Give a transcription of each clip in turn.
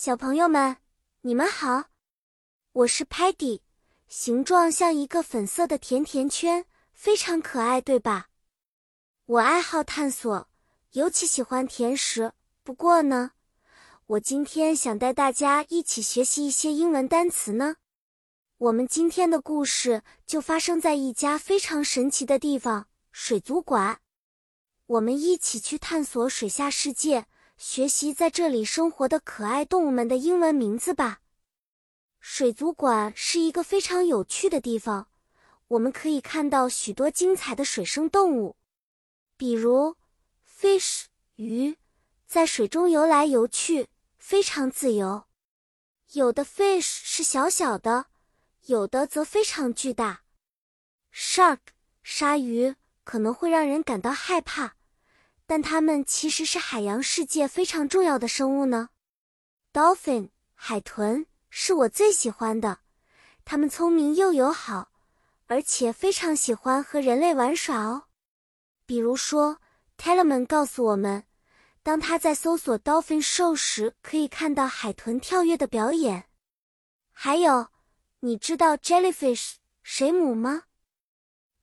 小朋友们，你们好，我是 Patty，形状像一个粉色的甜甜圈，非常可爱，对吧？我爱好探索，尤其喜欢甜食。不过呢，我今天想带大家一起学习一些英文单词呢。我们今天的故事就发生在一家非常神奇的地方——水族馆。我们一起去探索水下世界。学习在这里生活的可爱动物们的英文名字吧。水族馆是一个非常有趣的地方，我们可以看到许多精彩的水生动物，比如 fish 鱼，在水中游来游去，非常自由。有的 fish 是小小的，有的则非常巨大。shark 鲨鱼可能会让人感到害怕。但它们其实是海洋世界非常重要的生物呢。Dolphin 海豚是我最喜欢的，它们聪明又友好，而且非常喜欢和人类玩耍哦。比如说，Telemann 告诉我们，当他在搜索 Dolphin Show 时，可以看到海豚跳跃的表演。还有，你知道 Jellyfish 水母吗？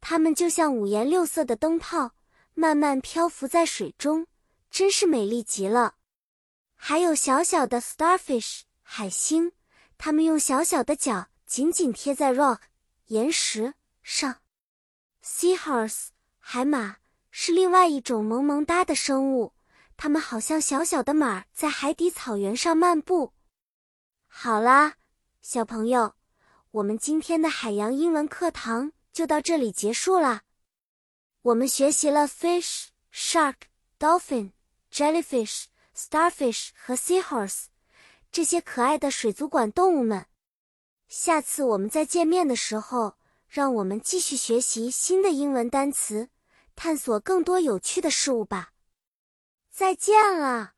它们就像五颜六色的灯泡。慢慢漂浮在水中，真是美丽极了。还有小小的 starfish 海星，它们用小小的脚紧紧贴在 rock 岩石上。seahorse 海马是另外一种萌萌哒的生物，它们好像小小的马儿在海底草原上漫步。好啦，小朋友，我们今天的海洋英文课堂就到这里结束啦。我们学习了 fish、shark、dolphin、jellyfish、starfish 和 seahorse 这些可爱的水族馆动物们。下次我们再见面的时候，让我们继续学习新的英文单词，探索更多有趣的事物吧。再见了。